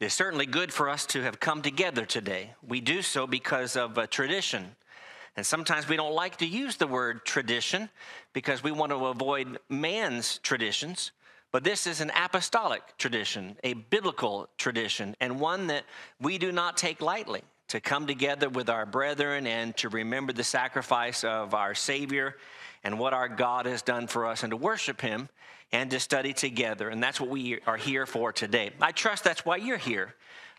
It is certainly good for us to have come together today. We do so because of a tradition. And sometimes we don't like to use the word tradition because we want to avoid man's traditions. But this is an apostolic tradition, a biblical tradition, and one that we do not take lightly to come together with our brethren and to remember the sacrifice of our Savior and what our God has done for us and to worship Him and to study together. And that's what we are here for today. I trust that's why you're here.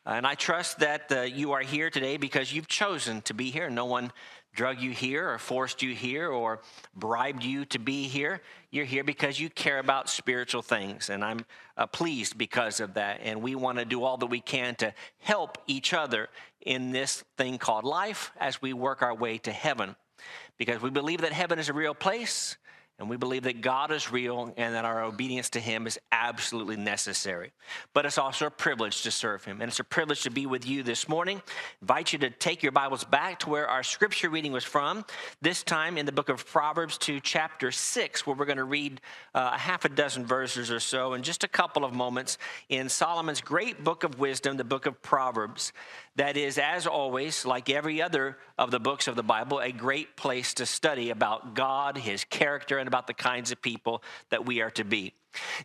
And I trust that uh, you are here today because you've chosen to be here. No one drug you here or forced you here or bribed you to be here. You're here because you care about spiritual things. And I'm uh, pleased because of that. And we want to do all that we can to help each other in this thing called life as we work our way to heaven. Because we believe that heaven is a real place and we believe that God is real and that our obedience to Him is absolutely necessary. But it's also a privilege to serve Him. And it's a privilege to be with you this morning. I invite you to take your Bibles back to where our scripture reading was from, this time in the book of Proverbs to chapter 6, where we're going to read uh, a half a dozen verses or so in just a couple of moments in Solomon's great book of wisdom, the book of Proverbs that is, as always, like every other of the books of the Bible, a great place to study about God, His character, and about the kinds of people that we are to be.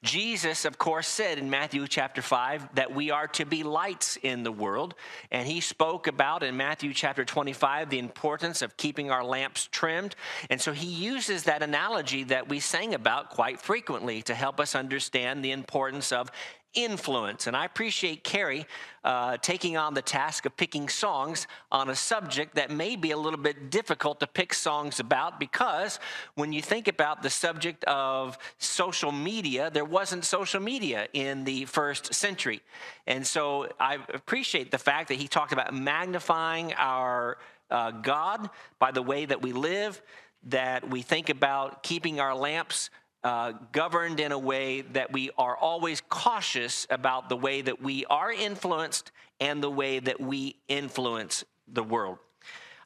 Jesus, of course, said in Matthew chapter 5 that we are to be lights in the world. And he spoke about in Matthew chapter 25 the importance of keeping our lamps trimmed. And so he uses that analogy that we sang about quite frequently to help us understand the importance of influence. And I appreciate Carrie uh, taking on the task of picking songs on a subject that may be a little bit difficult to pick songs about because when you think about the subject of social media, there wasn't social media in the first century. And so I appreciate the fact that he talked about magnifying our uh, God by the way that we live, that we think about keeping our lamps uh, governed in a way that we are always cautious about the way that we are influenced and the way that we influence the world.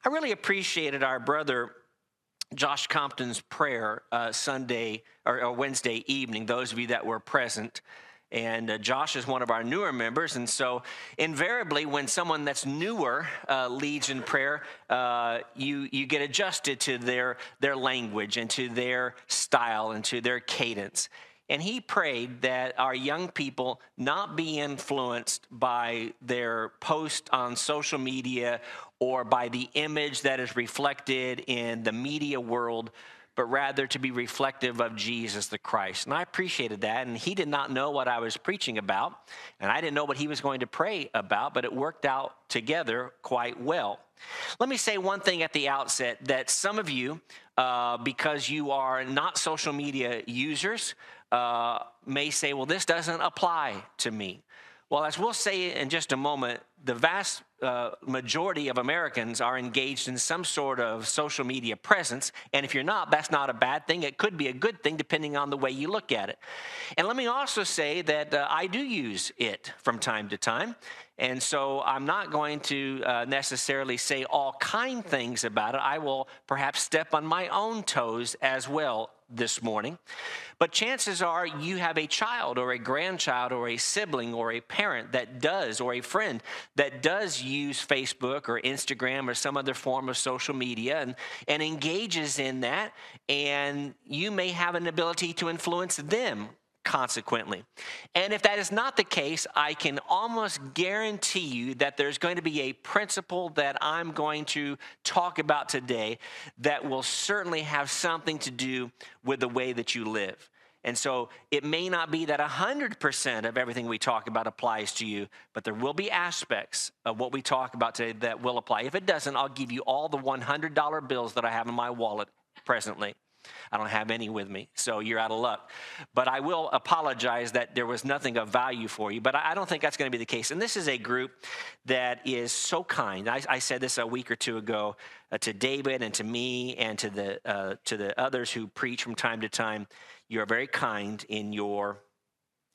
I really appreciated our brother Josh Compton's prayer uh, Sunday or, or Wednesday evening, those of you that were present. And uh, Josh is one of our newer members. And so, invariably, when someone that's newer uh, leads in prayer, uh, you, you get adjusted to their, their language and to their style and to their cadence. And he prayed that our young people not be influenced by their post on social media or by the image that is reflected in the media world but rather to be reflective of Jesus the Christ. And I appreciated that. And he did not know what I was preaching about, and I didn't know what he was going to pray about, but it worked out together quite well. Let me say one thing at the outset that some of you, uh, because you are not social media users, uh, may say, well, this doesn't apply to me. Well, as we'll say in just a moment, the vast uh, majority of Americans are engaged in some sort of social media presence. And if you're not, that's not a bad thing. It could be a good thing depending on the way you look at it. And let me also say that uh, I do use it from time to time. And so I'm not going to uh, necessarily say all kind things about it. I will perhaps step on my own toes as well this morning. But chances are you have a child or a grandchild or a sibling or a parent that does, or a friend that does use Facebook or Instagram or some other form of social media and, and engages in that. And you may have an ability to influence them consequently. And if that is not the case, I can almost guarantee you that there's going to be a principle that I'm going to talk about today that will certainly have something to do with the way that you live. And so it may not be that 100% of everything we talk about applies to you, but there will be aspects of what we talk about today that will apply. If it doesn't, I'll give you all the $100 bills that I have in my wallet presently. I don't have any with me, so you're out of luck. But I will apologize that there was nothing of value for you, but I don't think that's going to be the case. And this is a group that is so kind. I, I said this a week or two ago uh, to David and to me and to the, uh, to the others who preach from time to time. You're very kind in your,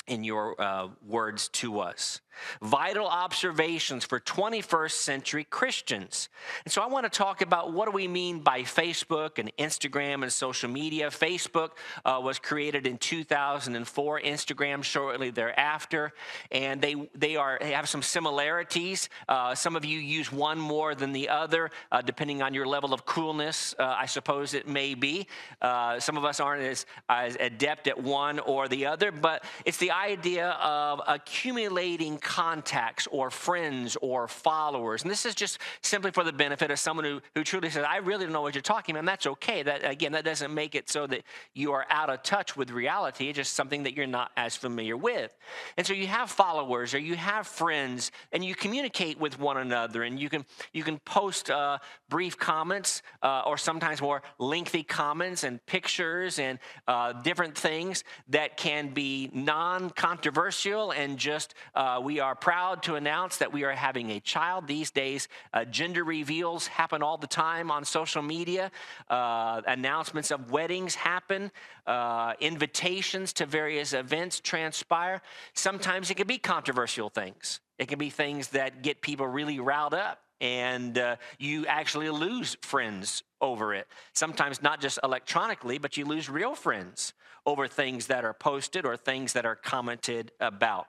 in your uh, words to us. Vital observations for 21st century Christians. And so I want to talk about what do we mean by Facebook and Instagram and social media. Facebook uh, was created in 2004, Instagram shortly thereafter, and they, they, are, they have some similarities. Uh, some of you use one more than the other, uh, depending on your level of coolness, uh, I suppose it may be. Uh, some of us aren't as, as adept at one or the other, but it's the idea of accumulating contacts or friends or followers. And this is just simply for the benefit of someone who, who truly says, I really don't know what you're talking about. And that's okay. That again, that doesn't make it so that you are out of touch with reality. It's just something that you're not as familiar with. And so you have followers or you have friends and you communicate with one another and you can you can post uh, brief comments uh, or sometimes more lengthy comments and pictures and uh, different things that can be non-controversial and just uh, we we are proud to announce that we are having a child. These days, uh, gender reveals happen all the time on social media. Uh, announcements of weddings happen. Uh, invitations to various events transpire. Sometimes it can be controversial things. It can be things that get people really riled up and uh, you actually lose friends over it. Sometimes not just electronically, but you lose real friends over things that are posted or things that are commented about.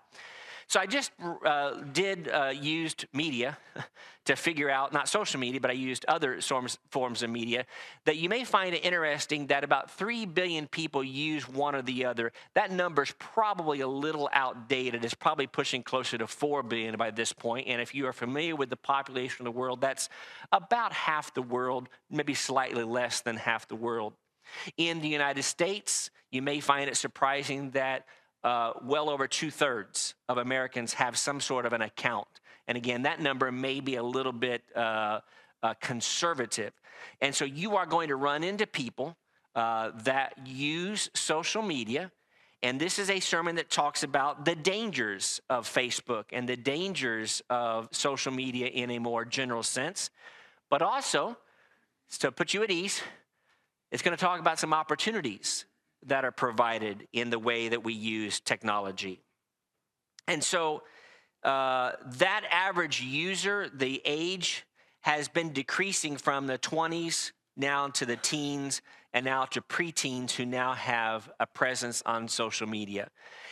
So I just uh, did uh, used media to figure out, not social media, but I used other forms, forms of media, that you may find it interesting that about 3 billion people use one or the other. That number's probably a little outdated. It's probably pushing closer to 4 billion by this point. And if you are familiar with the population of the world, that's about half the world, maybe slightly less than half the world. In the United States, you may find it surprising that uh, well over two thirds of Americans have some sort of an account. And again, that number may be a little bit uh, uh, conservative. And so you are going to run into people uh, that use social media. And this is a sermon that talks about the dangers of Facebook and the dangers of social media in a more general sense. But also, to put you at ease, it's going to talk about some opportunities that are provided in the way that we use technology. And so uh, that average user, the age has been decreasing from the 20s now to the teens and now to preteens who now have a presence on social media.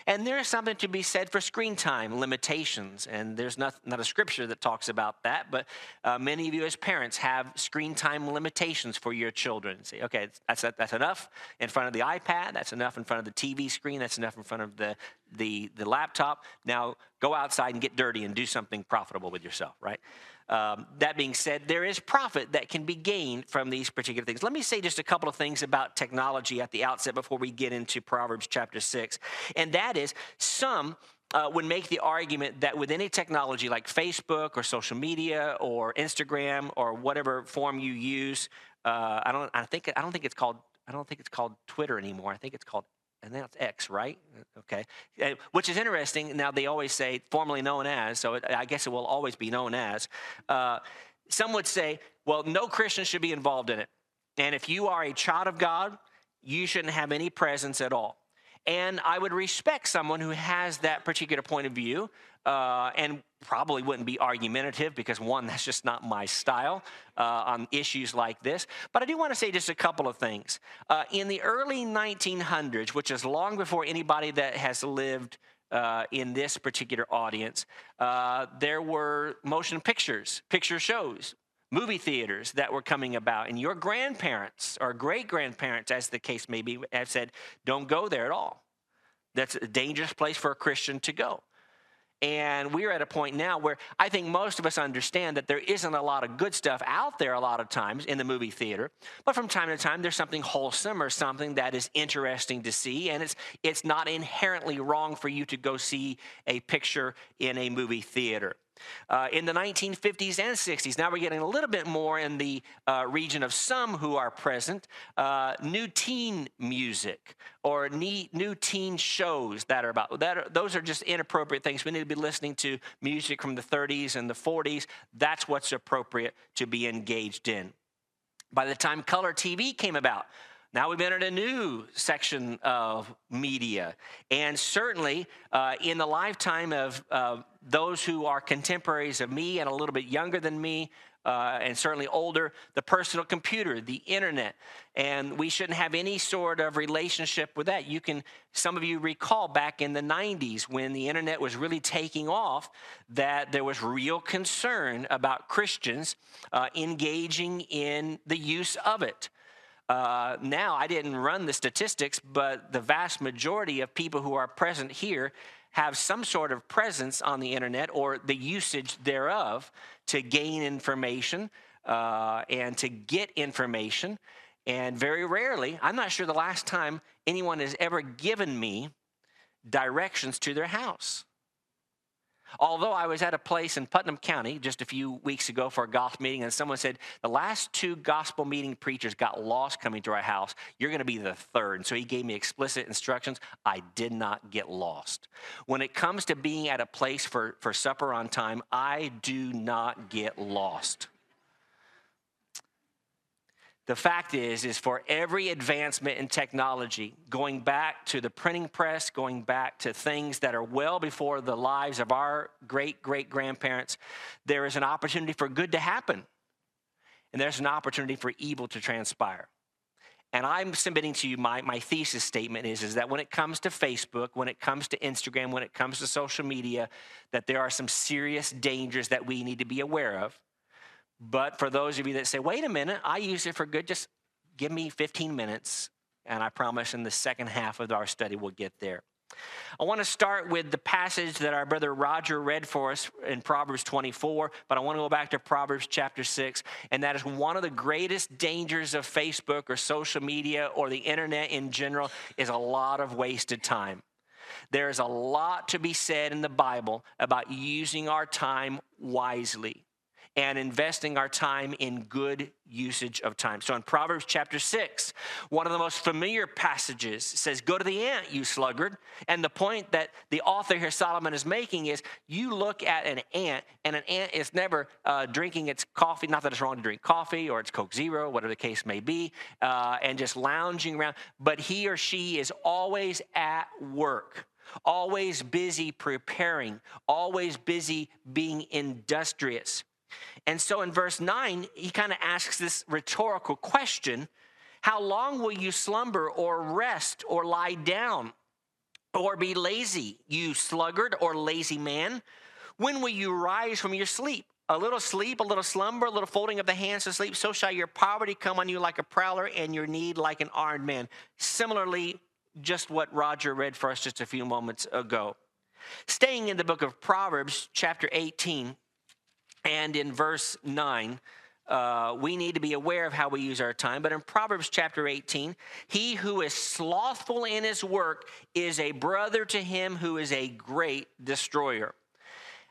And there is something to be said for screen time limitations. And there's not, not a scripture that talks about that, but uh, many of you as parents have screen time limitations for your children. Say, okay, that's, that's enough in front of the iPad, that's enough in front of the TV screen, that's enough in front of the, the, the laptop. Now go outside and get dirty and do something profitable with yourself, right? Um, that being said, there is profit that can be gained from these particular things. Let me say just a couple of things about technology at the outset before we get into Proverbs chapter 6. And that is, some uh, would make the argument that with any technology like Facebook or social media or Instagram or whatever form you use, uh, I don't, I think, I don't think it's called, I don't think it's called Twitter anymore. I think it's called and that's X, right? Okay. Which is interesting. Now, they always say formerly known as, so it, I guess it will always be known as. Uh, some would say, well, no Christian should be involved in it. And if you are a child of God, you shouldn't have any presence at all. And I would respect someone who has that particular point of view uh, and probably wouldn't be argumentative because, one, that's just not my style uh, on issues like this. But I do want to say just a couple of things. Uh, in the early 1900s, which is long before anybody that has lived uh, in this particular audience, uh, there were motion pictures, picture shows, movie theaters that were coming about. And your grandparents or great grandparents, as the case may be, have said, don't go there at all. That's a dangerous place for a Christian to go. And we're at a point now where I think most of us understand that there isn't a lot of good stuff out there a lot of times in the movie theater. But from time to time, there's something wholesome or something that is interesting to see. And it's, it's not inherently wrong for you to go see a picture in a movie theater. Uh, in the 1950s and 60s, now we're getting a little bit more in the uh, region of some who are present, uh, new teen music or new teen shows that are about that. Are, those are just inappropriate things. We need to be listening to music from the 30s and the 40s. That's what's appropriate to be engaged in. By the time color TV came about, Now we've entered a new section of media. And certainly uh, in the lifetime of uh, those who are contemporaries of me and a little bit younger than me, uh, and certainly older, the personal computer, the internet. And we shouldn't have any sort of relationship with that. You can, some of you recall back in the 90s when the internet was really taking off, that there was real concern about Christians uh, engaging in the use of it. Uh, now, I didn't run the statistics, but the vast majority of people who are present here have some sort of presence on the internet or the usage thereof to gain information uh, and to get information. And very rarely, I'm not sure the last time anyone has ever given me directions to their house. Although I was at a place in Putnam County just a few weeks ago for a gospel meeting, and someone said, The last two gospel meeting preachers got lost coming to our house. You're going to be the third. And so he gave me explicit instructions. I did not get lost. When it comes to being at a place for, for supper on time, I do not get lost. The fact is, is for every advancement in technology, going back to the printing press, going back to things that are well before the lives of our great great grandparents, there is an opportunity for good to happen. And there's an opportunity for evil to transpire. And I'm submitting to you my, my thesis statement is, is that when it comes to Facebook, when it comes to Instagram, when it comes to social media, that there are some serious dangers that we need to be aware of. But for those of you that say, wait a minute, I use it for good, just give me 15 minutes, and I promise in the second half of our study we'll get there. I want to start with the passage that our brother Roger read for us in Proverbs 24, but I want to go back to Proverbs chapter 6, and that is one of the greatest dangers of Facebook or social media or the internet in general is a lot of wasted time. There is a lot to be said in the Bible about using our time wisely and investing our time in good usage of time. So in Proverbs chapter 6, one of the most familiar passages says, Go to the ant, you sluggard. And the point that the author here, Solomon, is making is you look at an ant, and an ant is never uh, drinking its coffee, not that it's wrong to drink coffee or it's Coke Zero, whatever the case may be, uh, and just lounging around, but he or she is always at work always busy preparing, always busy being industrious. And so in verse 9, he kind of asks this rhetorical question How long will you slumber or rest or lie down or be lazy, you sluggard or lazy man? When will you rise from your sleep? A little sleep, a little slumber, a little folding of the hands to sleep, so shall your poverty come on you like a prowler and your need like an armed man. Similarly, just what Roger read for us just a few moments ago. Staying in the book of Proverbs, chapter 18, and in verse 9, uh, we need to be aware of how we use our time. But in Proverbs chapter 18, he who is slothful in his work is a brother to him who is a great destroyer.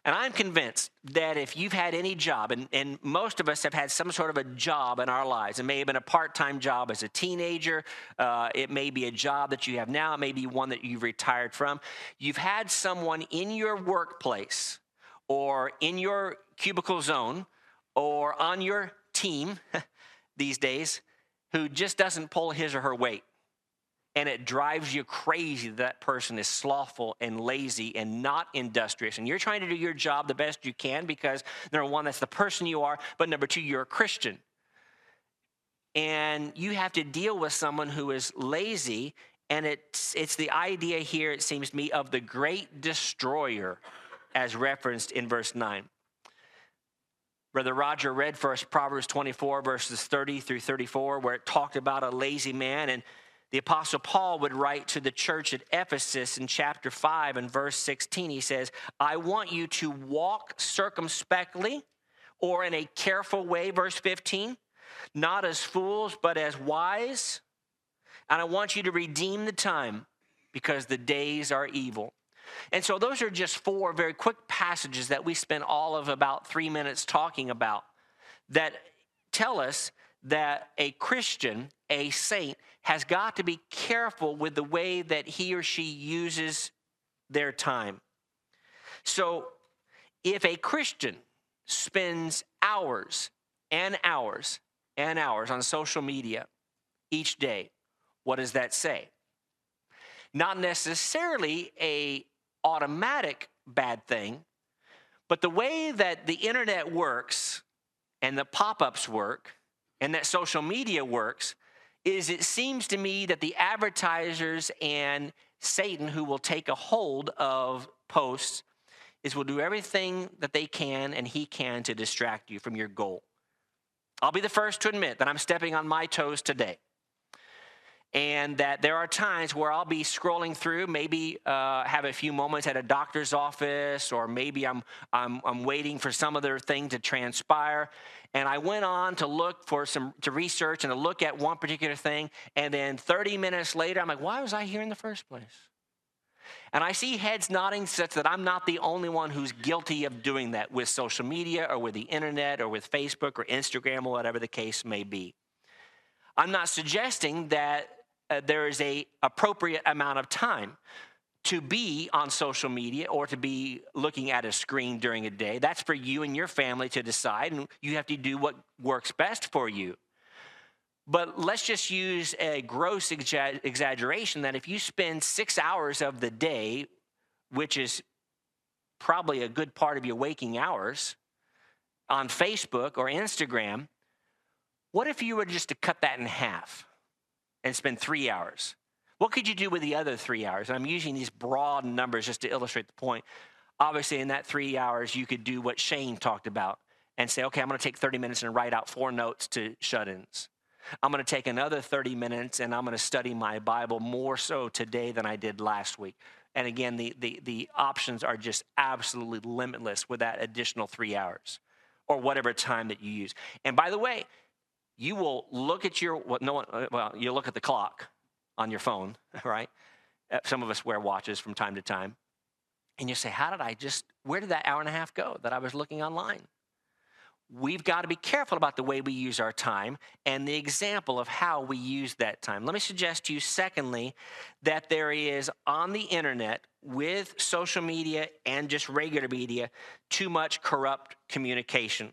And I'm convinced that if you've had any job, and, and most of us have had some sort of a job in our lives, it may have been a part time job as a teenager, uh, it may be a job that you have now, it may be one that you've retired from. You've had someone in your workplace or in your cubicle zone or on your team these days who just doesn't pull his or her weight. And it drives you crazy that, that person is slothful and lazy and not industrious. And you're trying to do your job the best you can because, number one, that's the person you are, but number two, you're a Christian. And you have to deal with someone who is lazy. And it's, it's the idea here, it seems to me, of the great destroyer as referenced in verse 9. Brother Roger read for us Proverbs 24, verses 30 through 34, where it talked about a lazy man. And the Apostle Paul would write to the church at Ephesus in chapter 5 and verse 16. He says, I want you to walk circumspectly or in a careful way, verse 15, not as fools, but as wise. And I want you to redeem the time because the days are evil. And so those are just four very quick passages that we spent all of about three minutes talking about that tell us that a Christian, a saint, has got to be careful with the way that he or she uses their time. So if a Christian spends hours and hours and hours on social media each day, What does that say? Not necessarily a automatic bad thing, but the way that the internet works and the pop-ups work and that social media works is it seems to me that the advertisers and Satan who will take a hold of posts is will do everything that they can and he can to distract you from your goal. I'll be the first to admit that I'm stepping on my toes today. And that there are times where I'll be scrolling through, maybe uh, have a few moments at a doctor's office, or maybe I'm, I'm, I'm waiting for some other thing to transpire. And I went on to look for some, to research and to look at one particular thing. And then 30 minutes later, I'm like, why was I here in the first place? And I see heads nodding such that I'm not the only one who's guilty of doing that with social media or with the internet or with Facebook or Instagram or whatever the case may be. I'm not suggesting that uh, there is a appropriate amount of time to be on social media or to be looking at a screen during a day. That's for you and your family to decide, and you have to do what works best for you. But let's just use a gross exaggeration that if you spend six hours of the day, which is probably a good part of your waking hours, on Facebook or Instagram, what if you were just to cut that in half and spend three hours? What could you do with the other three hours? And I'm using these broad numbers just to illustrate the point. Obviously, in that three hours, you could do what Shane talked about and say, okay, I'm going to take 30 minutes and write out four notes to shut ins. I'm going to take another 30 minutes and I'm going to study my Bible more so today than I did last week. And again, the, the, the options are just absolutely limitless with that additional three hours or whatever time that you use. And by the way, you will look at your, well, no one, uh, well, you look at the clock on your phone, right? Uh, some of us wear watches from time to time. And you say, How did I just, where did that hour and a half go that I was looking online? we've got to be careful about the way we use our time and the example of how we use that time. Let me suggest to you, secondly, that there is on the internet with social media and just regular media too much corrupt communication.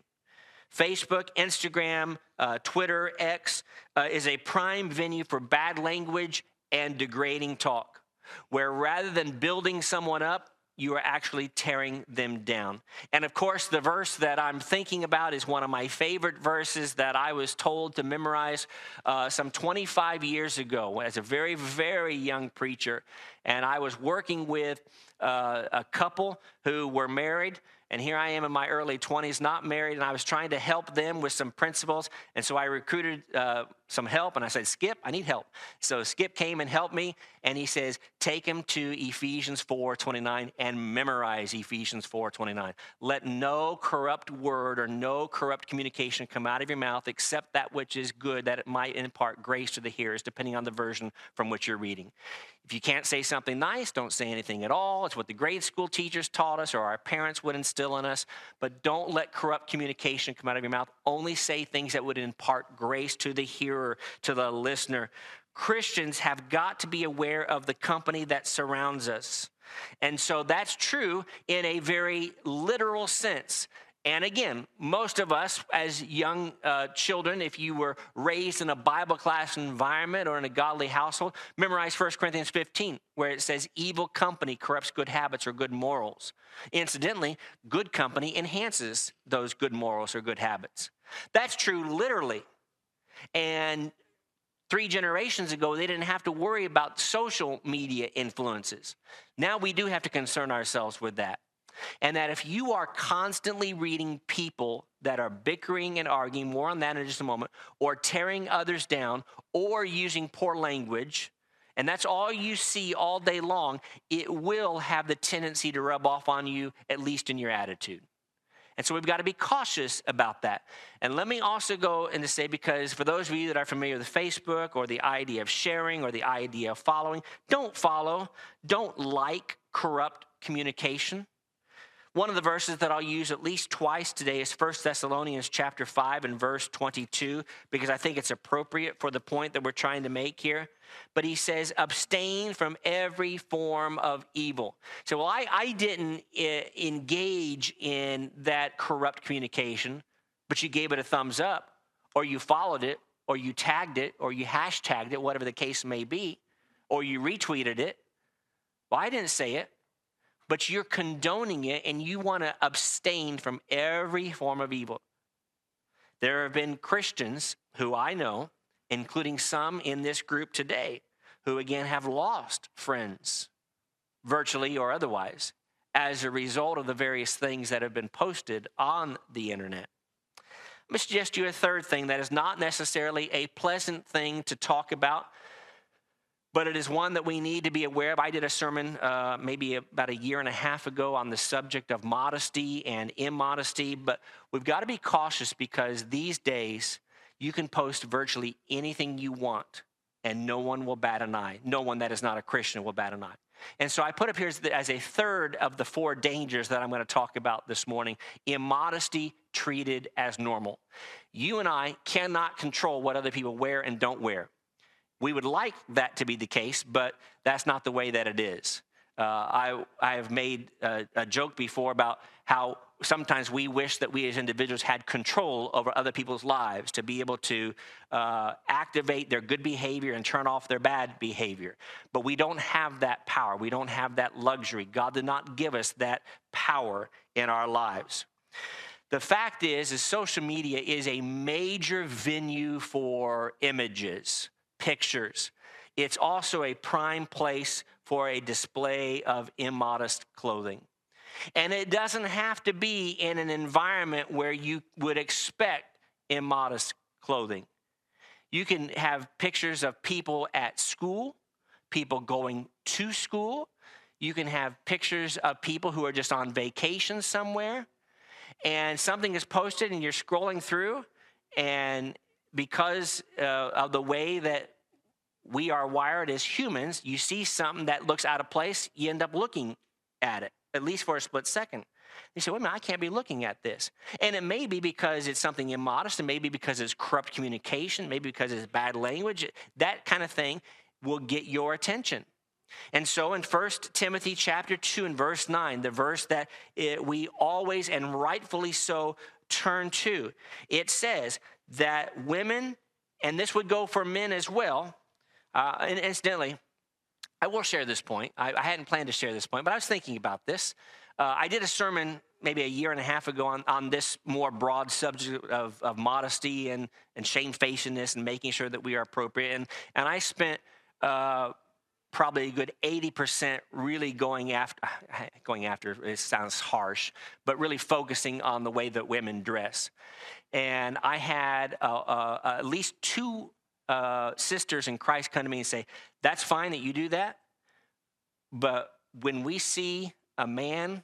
Facebook, Instagram, uh, Twitter, X uh, is a prime venue for bad language and degrading talk, where rather than building someone up, you are actually tearing them down. And of course, the verse that I'm thinking about is one of my favorite verses that I was told to memorize uh, some 25 years ago as a very, very young preacher. And I was working with uh, a couple who were married and here I am in my early 20s, not married, and I was trying to help them with some principles. And so I recruited uh, some help, and I said, Skip, I need help. So Skip came and helped me, and he says, Take him to Ephesians 4 29 and memorize Ephesians 4 29. Let no corrupt word or no corrupt communication come out of your mouth except that which is good, that it might impart grace to the hearers, depending on the version from which you're reading. If you can't say something nice, don't say anything at all. It's what the grade school teachers taught us or our parents would instill in us. But don't let corrupt communication come out of your mouth. Only say things that would impart grace to the hearer, to the listener. Christians have got to be aware of the company that surrounds us. And so that's true in a very literal sense. And again, most of us as young uh, children, if you were raised in a Bible class environment or in a godly household, memorize 1 Corinthians 15, where it says, Evil company corrupts good habits or good morals. Incidentally, good company enhances those good morals or good habits. That's true literally. And three generations ago, they didn't have to worry about social media influences. Now we do have to concern ourselves with that. And that if you are constantly reading people that are bickering and arguing, more on that in just a moment, or tearing others down, or using poor language, and that's all you see all day long, it will have the tendency to rub off on you, at least in your attitude. And so we've got to be cautious about that. And let me also go and to say, because for those of you that are familiar with Facebook or the idea of sharing or the idea of following, don't follow, don't like corrupt communication. One of the verses that I'll use at least twice today is 1 Thessalonians chapter 5 and verse 22 because I think it's appropriate for the point that we're trying to make here. But he says, abstain from every form of evil. So, well, I, I didn't uh, engage in that corrupt communication, but you gave it a thumbs up, or you followed it, or you tagged it, or you hashtagged it, whatever the case may be, or you retweeted it. Well, I didn't say it, but you're condoning it and you want to abstain from every form of evil. There have been Christians who I know, including some in this group today, who again have lost friends, virtually or otherwise, as a result of the various things that have been posted on the internet. Let me suggest you a third thing that is not necessarily a pleasant thing to talk about, but it is one that we need to be aware of. I did a sermon uh, maybe about a year and a half ago on the subject of modesty and immodesty, but we've got to be cautious because these days you can post virtually anything you want and no one will bat an eye. No one that is not a Christian will bat an eye. And so I put up here as a third of the four dangers that I'm going to talk about this morning immodesty treated as normal. You and I cannot control what other people wear and don't wear. We would like that to be the case, but that's not the way that it is. Uh, I, I have made a, a joke before about how sometimes we wish that we as individuals had control over other people's lives to be able to uh, activate their good behavior and turn off their bad behavior. But we don't have that power. We don't have that luxury. God did not give us that power in our lives. The fact is, is social media is a major venue for images pictures. It's also a prime place for a display of immodest clothing. And it doesn't have to be in an environment where you would expect immodest clothing. You can have pictures of people at school, people going to school. You can have pictures of people who are just on vacation somewhere. And something is posted, and you're scrolling through, and because uh, of the way that we are wired as humans, you see something that looks out of place, you end up looking at it, at least for a split second. You say, wait a minute, I can't be looking at this. And it may be because it's something immodest, and maybe because it's corrupt communication, maybe because it's bad language. That kind of thing will get your attention. And so in 1 Timothy chapter 2 and verse 9, the verse that it, we always and rightfully so turn to, it says that women, and this would go for men as well, uh, and incidentally, I will share this point. I, I, hadn't planned to share this point, but I was thinking about this. Uh, I did a sermon maybe a year and a half ago on, on this more broad subject of, of modesty and, and shamefacedness and making sure that we are appropriate. And, and I spent uh, probably a good 80% really going after, going after, it sounds harsh, but really focusing on the way that women dress. And I had uh, uh, at least two uh, sisters in Christ come to me and say, That's fine that you do that. But when we see a man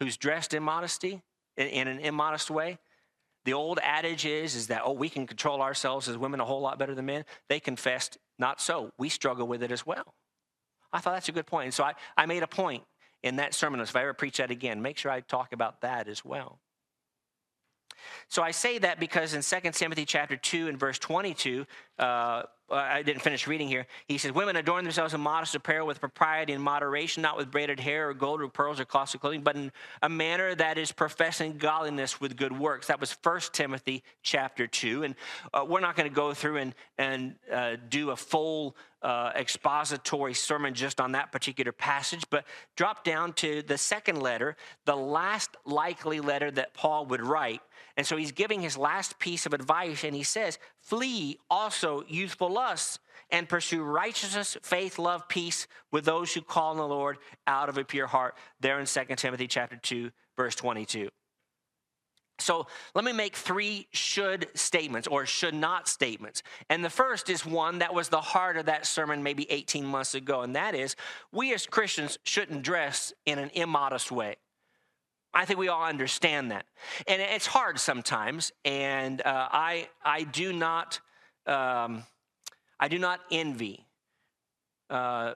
who's dressed in modesty, in, in an immodest way, the old adage is, is that, oh, we can control ourselves as women a whole lot better than men. They confessed, not so. We struggle with it as well. I thought that's a good point. And so I, I made a point in that sermon. If I ever preach that again, make sure I talk about that as well. So I say that because in 2 Timothy chapter 2 and verse 22, uh, I didn't finish reading here. He says, Women adorn themselves in modest apparel with propriety and moderation, not with braided hair or gold or pearls or costly clothing, but in a manner that is professing godliness with good works. That was 1 Timothy chapter 2. And uh, we're not going to go through and, and uh, do a full uh, expository sermon just on that particular passage, but drop down to the second letter, the last likely letter that Paul would write. And so he's giving his last piece of advice, and he says, Flee also youthful lusts and pursue righteousness, faith, love, peace with those who call on the Lord out of a pure heart. There in 2 Timothy chapter 2, verse 22. So let me make three should statements or should not statements. And the first is one that was the heart of that sermon maybe 18 months ago, and that is we as Christians shouldn't dress in an immodest way. I think we all understand that. And it's hard sometimes, and uh, I, I, do not, um, I do not envy uh,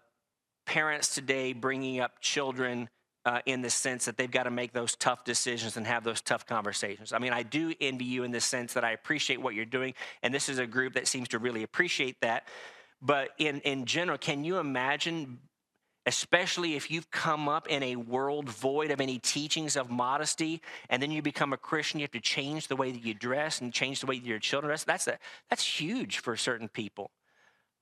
parents today bringing up children uh, in the sense that they've got to make those tough decisions and have those tough conversations. I mean, I do envy you in the sense that I appreciate what you're doing, and this is a group that seems to really appreciate that. But in, in general, can you imagine especially if you've come up in a world void of any teachings of modesty, and then you become a Christian, you have to change the way that you dress and change the way that your children dress. That's, a, that's huge for certain people.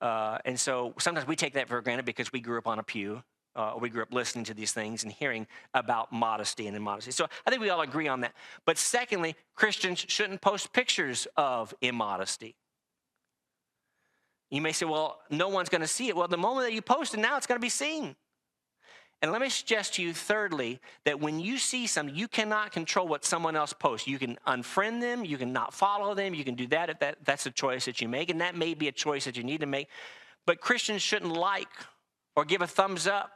Uh, and so sometimes we take that for granted because we grew up on a pew. Uh, we grew up listening to these things and hearing about modesty and immodesty. So I think we all agree on that. But secondly, Christians shouldn't post pictures of immodesty. You may say, well, no one's going to see it. Well, the moment that you post it now, it's going to be seen. And let me suggest to you, thirdly, that when you see something, you cannot control what someone else posts. You can unfriend them, you can not follow them, you can do that if that, that's a choice that you make, and that may be a choice that you need to make. But Christians shouldn't like or give a thumbs up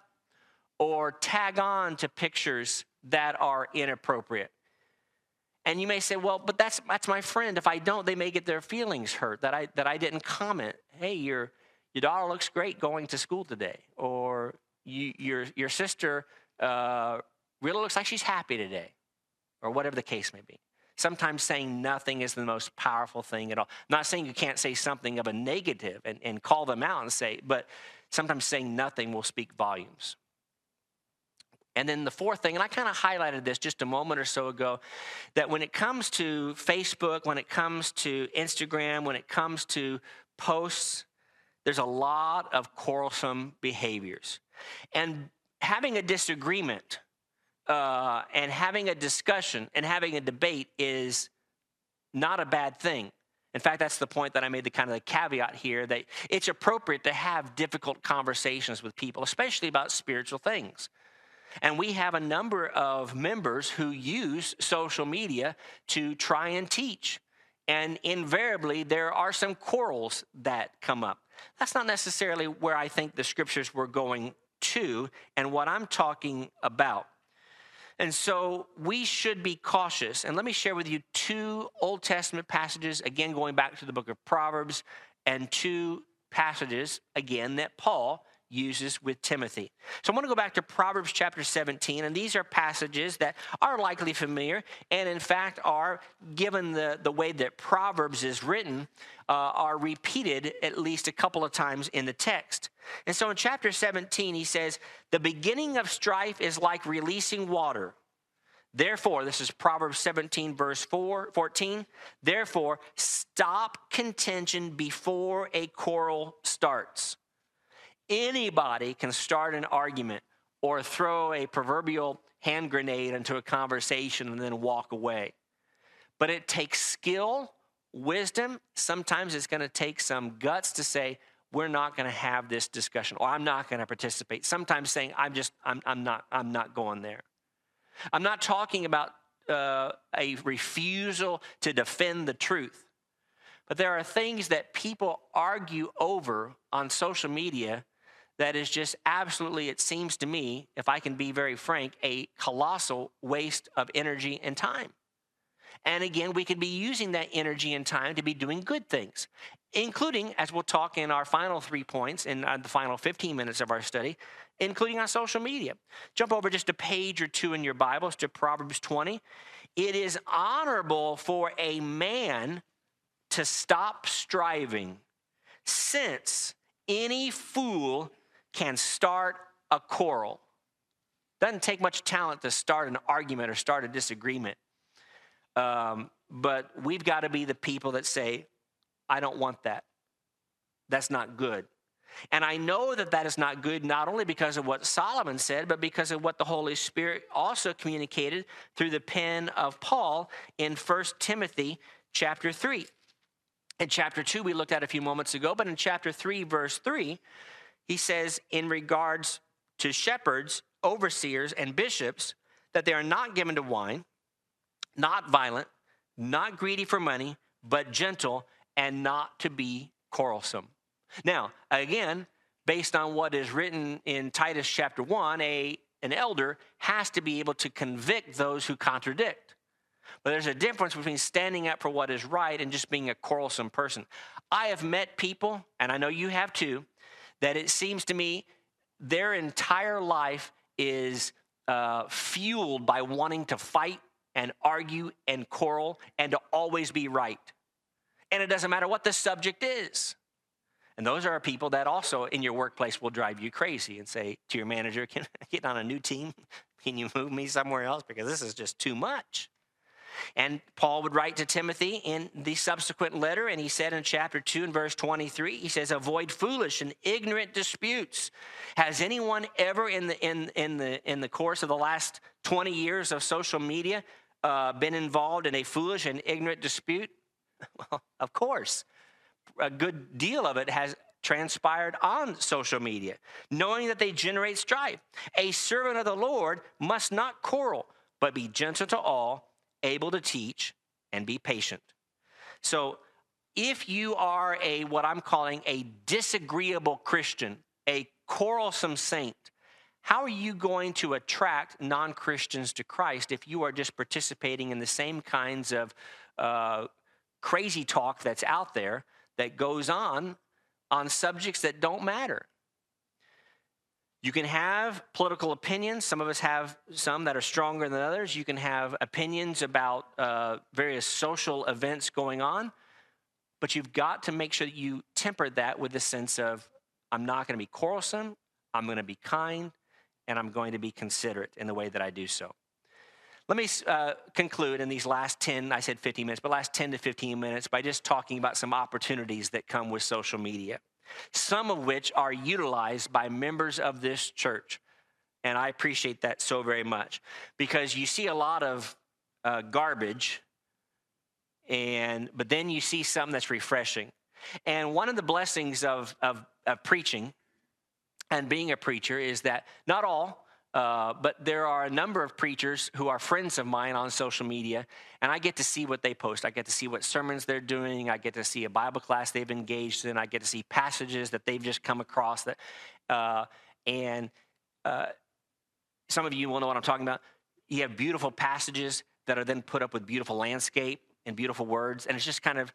or tag on to pictures that are inappropriate. And you may say, well, but that's, that's my friend. If I don't, they may get their feelings hurt that I, that I didn't comment. Hey, your, your daughter looks great going to school today. Or you, your, your sister uh, really looks like she's happy today. Or whatever the case may be. Sometimes saying nothing is the most powerful thing at all. I'm not saying you can't say something of a negative and, and call them out and say, but sometimes saying nothing will speak volumes. And then the fourth thing, and I kind of highlighted this just a moment or so ago, that when it comes to Facebook, when it comes to Instagram, when it comes to posts, there's a lot of quarrelsome behaviors. And having a disagreement uh, and having a discussion and having a debate is not a bad thing. In fact, that's the point that I made the kind of the caveat here that it's appropriate to have difficult conversations with people, especially about spiritual things. And we have a number of members who use social media to try and teach. And invariably, there are some quarrels that come up. That's not necessarily where I think the scriptures were going to and what I'm talking about. And so we should be cautious. And let me share with you two Old Testament passages, again, going back to the book of Proverbs, and two passages, again, that Paul uses with Timothy. So I want to go back to Proverbs chapter 17, and these are passages that are likely familiar, and in fact are, given the, the way that Proverbs is written, uh, are repeated at least a couple of times in the text. And so in chapter 17, he says, The beginning of strife is like releasing water. Therefore, this is Proverbs 17, verse 4, 14. Therefore, stop contention before a quarrel starts Anybody can start an argument or throw a proverbial hand grenade into a conversation and then walk away. But it takes skill, wisdom. Sometimes it's going to take some guts to say, we're not going to have this discussion or I'm not going to participate. Sometimes saying, I'm just, I'm, I'm, not, I'm not going there. I'm not talking about uh, a refusal to defend the truth. But there are things that people argue over on social media that is just absolutely, it seems to me, if I can be very frank, a colossal waste of energy and time. And again, we could be using that energy and time to be doing good things, including, as we'll talk in our final three points in uh, the final 15 minutes of our study, including on social media. Jump over just a page or two in your Bibles to Proverbs 20. It is honorable for a man to stop striving, since any fool can start a quarrel. Doesn't take much talent to start an argument or start a disagreement. Um, but we've got to be the people that say, I don't want that. That's not good. And I know that that is not good, not only because of what Solomon said, but because of what the Holy Spirit also communicated through the pen of Paul in 1 Timothy chapter 3. In chapter 2, we looked at a few moments ago, but in chapter 3, verse 3, he says, in regards to shepherds, overseers, and bishops, that they are not given to wine, not violent, not greedy for money, but gentle, and not to be quarrelsome. Now, again, based on what is written in Titus chapter 1, a, an elder has to be able to convict those who contradict. But there's a difference between standing up for what is right and just being a quarrelsome person. I have met people, and I know you have too, that it seems to me their entire life is uh, fueled by wanting to fight and argue and quarrel and to always be right. And it doesn't matter what the subject is. And those are people that also in your workplace will drive you crazy and say to your manager, Can I get on a new team? Can you move me somewhere else? Because this is just too much. And Paul would write to Timothy in the subsequent letter, and he said in chapter 2 and verse 23, he says, Avoid foolish and ignorant disputes. Has anyone ever in the, in, in the, in the course of the last 20 years of social media uh, been involved in a foolish and ignorant dispute? Well, of course. A good deal of it has transpired on social media, knowing that they generate strife. A servant of the Lord must not quarrel, but be gentle to all, able to teach, and be patient. So, if you are a what I'm calling a disagreeable Christian, a quarrelsome saint, how are you going to attract non Christians to Christ if you are just participating in the same kinds of uh, crazy talk that's out there that goes on on subjects that don't matter? You can have political opinions. Some of us have some that are stronger than others. You can have opinions about uh, various social events going on, but you've got to make sure that you temper that with the sense of I'm not going to be quarrelsome, I'm going to be kind, and I'm going to be considerate in the way that I do so. Let me uh, conclude in these last 10, I said 15 minutes, but last 10 to 15 minutes by just talking about some opportunities that come with social media, some of which are utilized by members of this church. And I appreciate that so very much because you see a lot of uh, garbage, and but then you see something that's refreshing. And one of the blessings of, of, of preaching and being a preacher is that not all, uh, but there are a number of preachers who are friends of mine on social media, and I get to see what they post. I get to see what sermons they're doing. I get to see a Bible class they've engaged in. I get to see passages that they've just come across. That, uh, and uh, some of you will know what I'm talking about. You have beautiful passages that are then put up with beautiful landscape and beautiful words, and it's just kind of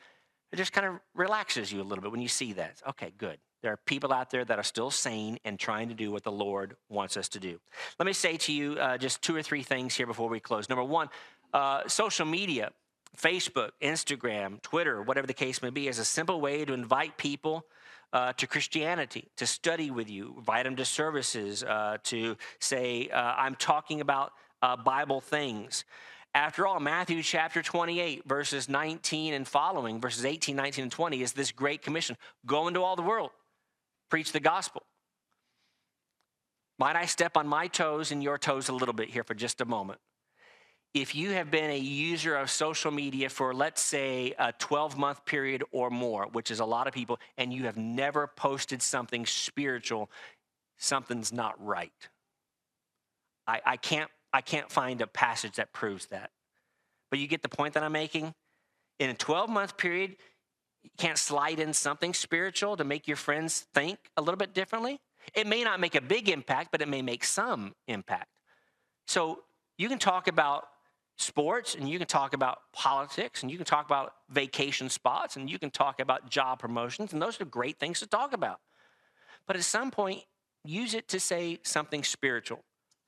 it just kind of relaxes you a little bit when you see that. Okay, good. There are people out there that are still sane and trying to do what the Lord wants us to do. Let me say to you uh, just two or three things here before we close. Number one, uh, social media, Facebook, Instagram, Twitter, whatever the case may be, is a simple way to invite people uh, to Christianity, to study with you, invite them to services, uh, to say, uh, I'm talking about uh, Bible things. After all, Matthew chapter 28, verses 19 and following, verses 18, 19, and 20, is this great commission go into all the world preach the gospel. Might I step on my toes and your toes a little bit here for just a moment? If you have been a user of social media for, let's say, a 12 month period or more, which is a lot of people, and you have never posted something spiritual, something's not right. I, I, can't, I can't find a passage that proves that. But you get the point that I'm making? In a 12 month period, you can't slide in something spiritual to make your friends think a little bit differently. It may not make a big impact, but it may make some impact. So you can talk about sports and you can talk about politics and you can talk about vacation spots and you can talk about job promotions, and those are great things to talk about. But at some point, use it to say something spiritual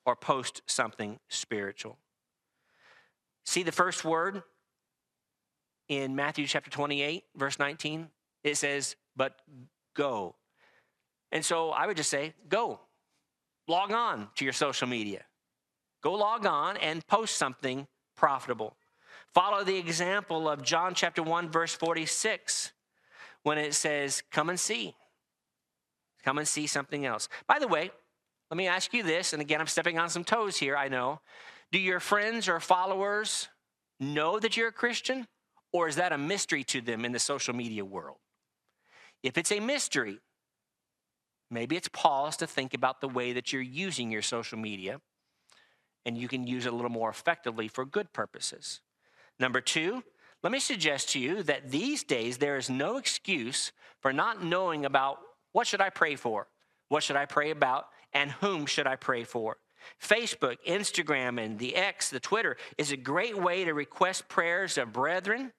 or post something spiritual. See the first word in Matthew chapter 28, verse 19, it says, but go. And so I would just say, go. Log on to your social media. Go log on and post something profitable. Follow the example of John chapter 1, verse 46, when it says, Come and see. Come and see something else. By the way, let me ask you this, and again, I'm stepping on some toes here, I know. Do your friends or followers know that you're a Christian? Or is that a mystery to them in the social media world? If it's a mystery, maybe it's pause to think about the way that you're using your social media, and you can use it a little more effectively for good purposes. Number two, let me suggest to you that these days there is no excuse for not knowing about what should I pray for? What should I pray about? And whom should I pray for? Facebook, Instagram, and the X, the Twitter, is a great way to request prayers of brethren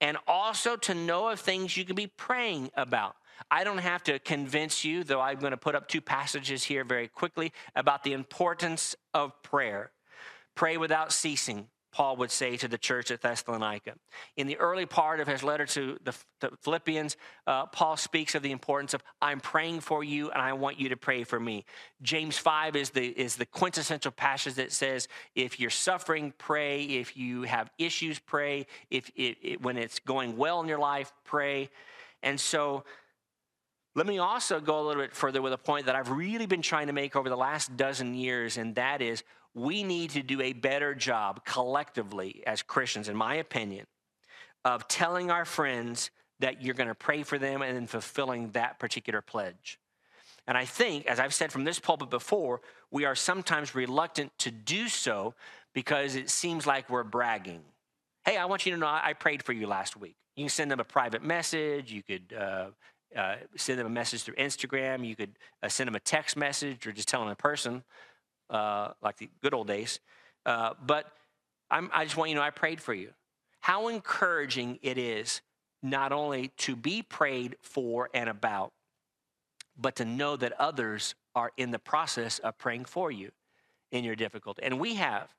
and also to know of things you can be praying about. I don't have to convince you, though I'm going to put up two passages here very quickly about the importance of prayer. Pray without ceasing, Paul would say to the church at Thessalonica. In the early part of his letter to the to Philippians, uh, Paul speaks of the importance of I'm praying for you and I want you to pray for me. James 5 is the, is the quintessential passage that says if you're suffering, pray. If you have issues, pray. If it, it, when it's going well in your life, pray. And so let me also go a little bit further with a point that I've really been trying to make over the last dozen years, and that is we need to do a better job collectively as Christians, in my opinion, of telling our friends that you're going to pray for them and then fulfilling that particular pledge. And I think, as I've said from this pulpit before, we are sometimes reluctant to do so because it seems like we're bragging. Hey, I want you to know I prayed for you last week. You can send them a private message. You could uh, uh, send them a message through Instagram. You could uh, send them a text message or just tell them in person, uh, like the good old days. Uh, but I'm, I just want you to know I prayed for you. How encouraging it is not only to be prayed for and about, but to know that others are in the process of praying for you in your difficulty. And we have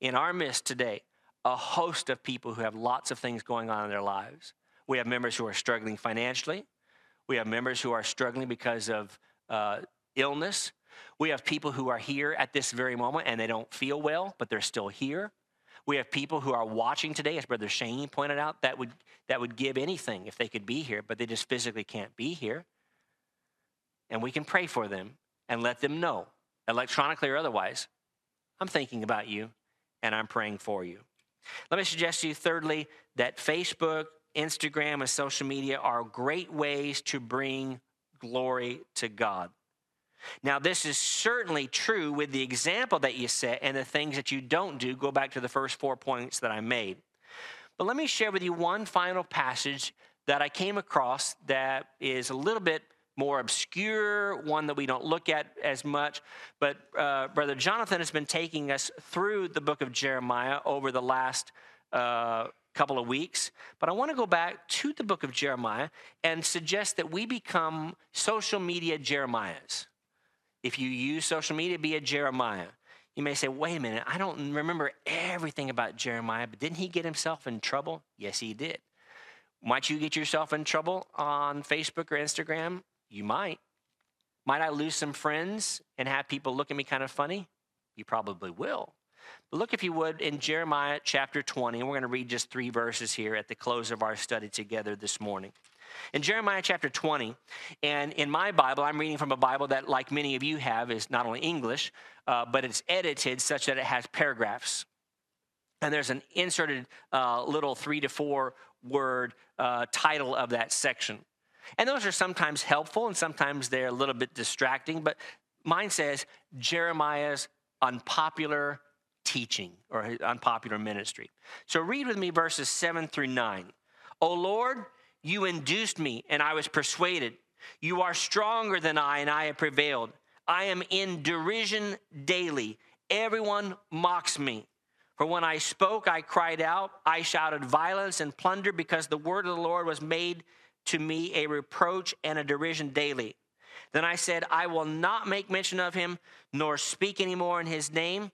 in our midst today a host of people who have lots of things going on in their lives. We have members who are struggling financially. We have members who are struggling because of uh, illness. We have people who are here at this very moment and they don't feel well, but they're still here. We have people who are watching today, as Brother Shane pointed out, that would, that would give anything if they could be here, but they just physically can't be here. And we can pray for them and let them know, electronically or otherwise, I'm thinking about you and I'm praying for you. Let me suggest to you, thirdly, that Facebook, Instagram, and social media are great ways to bring glory to God. Now, this is certainly true with the example that you set and the things that you don't do. Go back to the first four points that I made. But let me share with you one final passage that I came across that is a little bit more obscure, one that we don't look at as much. But uh, Brother Jonathan has been taking us through the book of Jeremiah over the last uh, couple of weeks. But I want to go back to the book of Jeremiah and suggest that we become social media Jeremiahs. If you use social media, be a Jeremiah. You may say, wait a minute, I don't remember everything about Jeremiah, but didn't he get himself in trouble? Yes, he did. Might you get yourself in trouble on Facebook or Instagram? You might. Might I lose some friends and have people look at me kind of funny? You probably will. But look, if you would, in Jeremiah chapter 20, and we're going to read just three verses here at the close of our study together this morning. In Jeremiah chapter 20, and in my Bible, I'm reading from a Bible that, like many of you have, is not only English, uh, but it's edited such that it has paragraphs. And there's an inserted uh, little three to four word uh, title of that section. And those are sometimes helpful and sometimes they're a little bit distracting, but mine says Jeremiah's unpopular teaching or unpopular ministry. So read with me verses 7 through 9. O Lord, you induced me and I was persuaded. You are stronger than I and I have prevailed. I am in derision daily. Everyone mocks me. For when I spoke, I cried out. I shouted violence and plunder because the word of the Lord was made to me a reproach and a derision daily. Then I said, I will not make mention of him, nor speak any more in his name.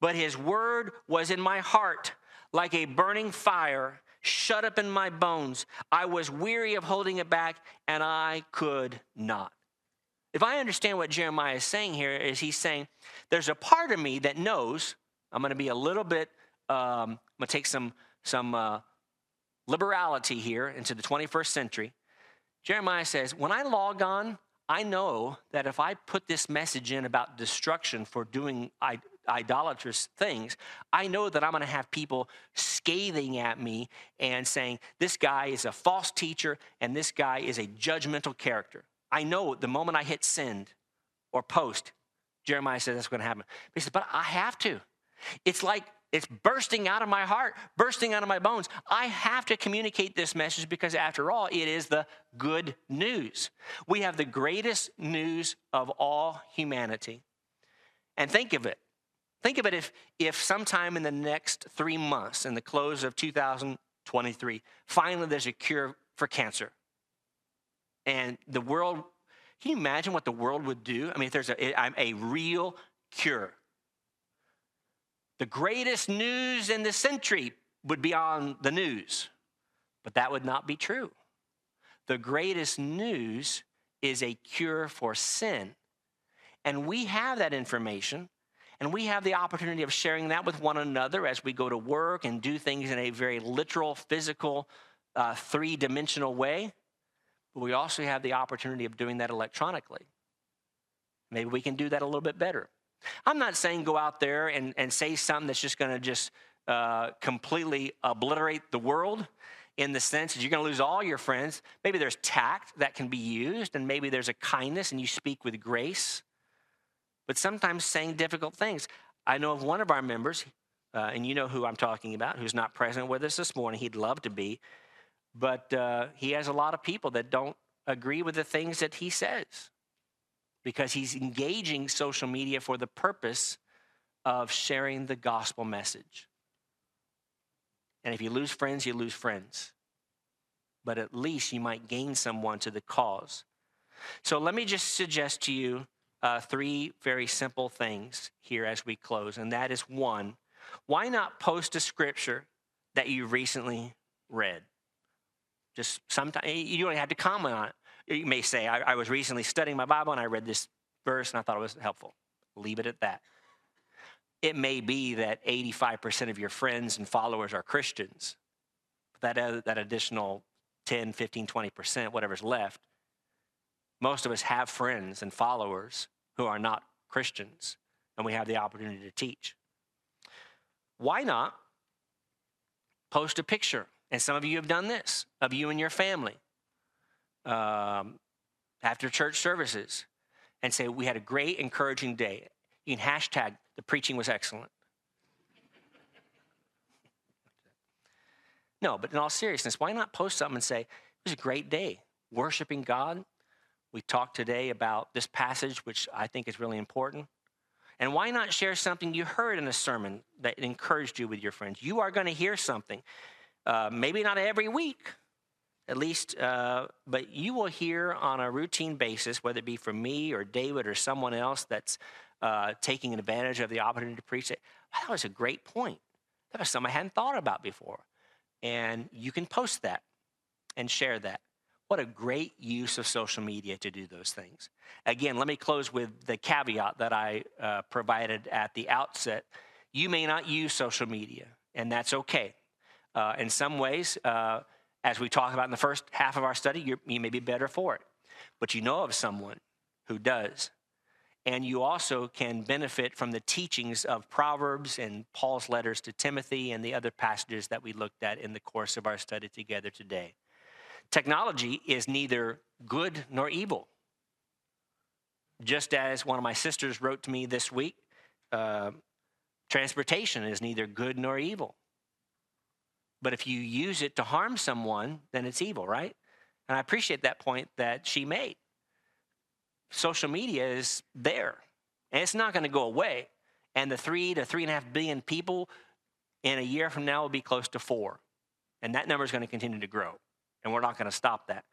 But his word was in my heart like a burning fire, shut up in my bones. I was weary of holding it back, and I could not. If I understand what Jeremiah is saying here, is he's saying, there's a part of me that knows I'm going to be a little bit, um, I'm going to take some, some uh, liberality here into the 21st century, Jeremiah says, When I log on, I know that if I put this message in about destruction for doing idolatrous things, I know that I'm going to have people scathing at me and saying, This guy is a false teacher and this guy is a judgmental character. I know the moment I hit send or post, Jeremiah says that's going to happen. But he says, But I have to. It's like it's bursting out of my heart, bursting out of my bones. I have to communicate this message because, after all, it is the good news. We have the greatest news of all humanity. And think of it. Think of it if, if sometime in the next three months, in the close of 2023, finally there's a cure for cancer. And the world, can you imagine what the world would do? I mean, if there's a, a real cure The greatest news in the century would be on the news, but that would not be true. The greatest news is a cure for sin. And we have that information, and we have the opportunity of sharing that with one another as we go to work and do things in a very literal, physical, uh, three dimensional way. But we also have the opportunity of doing that electronically. Maybe we can do that a little bit better. I'm not saying go out there and, and say something that's just going to just uh, completely obliterate the world in the sense that you're going to lose all your friends. Maybe there's tact that can be used, and maybe there's a kindness and you speak with grace. But sometimes saying difficult things. I know of one of our members, uh, and you know who I'm talking about, who's not present with us this morning. He'd love to be, but uh, he has a lot of people that don't agree with the things that he says because he's engaging social media for the purpose of sharing the gospel message. And if you lose friends, you lose friends. But at least you might gain someone to the cause. So let me just suggest to you uh, three very simple things here as we close. And that is one, why not post a scripture that you recently read? Just sometimes, you don't have to comment on it. You may say, I, I was recently studying my Bible and I read this verse and I thought it was helpful. Leave it at that. It may be that 85% of your friends and followers are Christians. but That, uh, that additional 10, 15, 20%, whatever's left, most of us have friends and followers who are not Christians, and we have the opportunity to teach. Why not post a picture? And some of you have done this of you and your family um, after church services and say, We had a great, encouraging day. You can hashtag the preaching was excellent. No, but in all seriousness, why not post something and say, it was a great day, worshiping God. We talked today about this passage, which I think is really important. And why not share something you heard in a sermon that encouraged you with your friends? You are going to hear something, uh, maybe not every week, at least, uh, but you will hear on a routine basis, whether it be from me or David or someone else that's uh, taking advantage of the opportunity to preach it. That was a great point. That was something I hadn't thought about before. And you can post that and share that. What a great use of social media to do those things. Again, let me close with the caveat that I uh, provided at the outset. You may not use social media, and that's okay. Uh, in some ways, uh, as we talked about in the first half of our study, you may be better for it. But you know of someone who does and you also can benefit from the teachings of Proverbs and Paul's letters to Timothy and the other passages that we looked at in the course of our study together today. Technology is neither good nor evil. Just as one of my sisters wrote to me this week, uh, transportation is neither good nor evil. But if you use it to harm someone, then it's evil, right? And I appreciate that point that she made social media is there and it's not going to go away. And the three to three and a half billion people in a year from now will be close to four. And that number is going to continue to grow. And we're not going to stop that.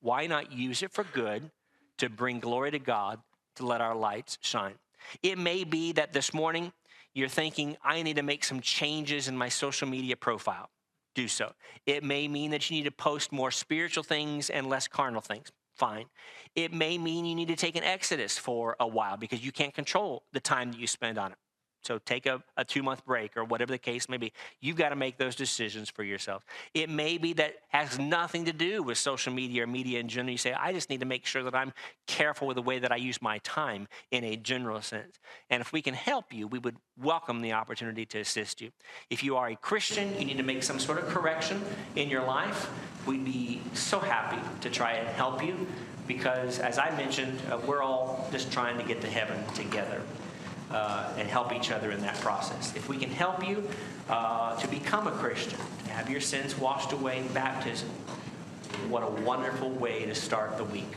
Why not use it for good to bring glory to God, to let our lights shine? It may be that this morning you're thinking, I need to make some changes in my social media profile. Do so. It may mean that you need to post more spiritual things and less carnal things fine. It may mean you need to take an exodus for a while because you can't control the time that you spend on it. So take a, a two month break or whatever the case may be. You've got to make those decisions for yourself. It may be that has nothing to do with social media or media in general. You say, I just need to make sure that I'm careful with the way that I use my time in a general sense. And if we can help you, we would welcome the opportunity to assist you. If you are a Christian, you need to make some sort of correction in your life, we'd be so happy to try and help you because, as I mentioned, uh, we're all just trying to get to heaven together uh, and help each other in that process. If we can help you uh, to become a Christian, to have your sins washed away in baptism, what a wonderful way to start the week.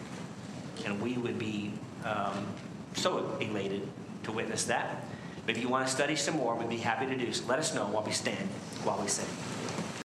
And we would be um, so elated to witness that. But if you want to study some more, we'd be happy to do so. Let us know while we stand, while we sing.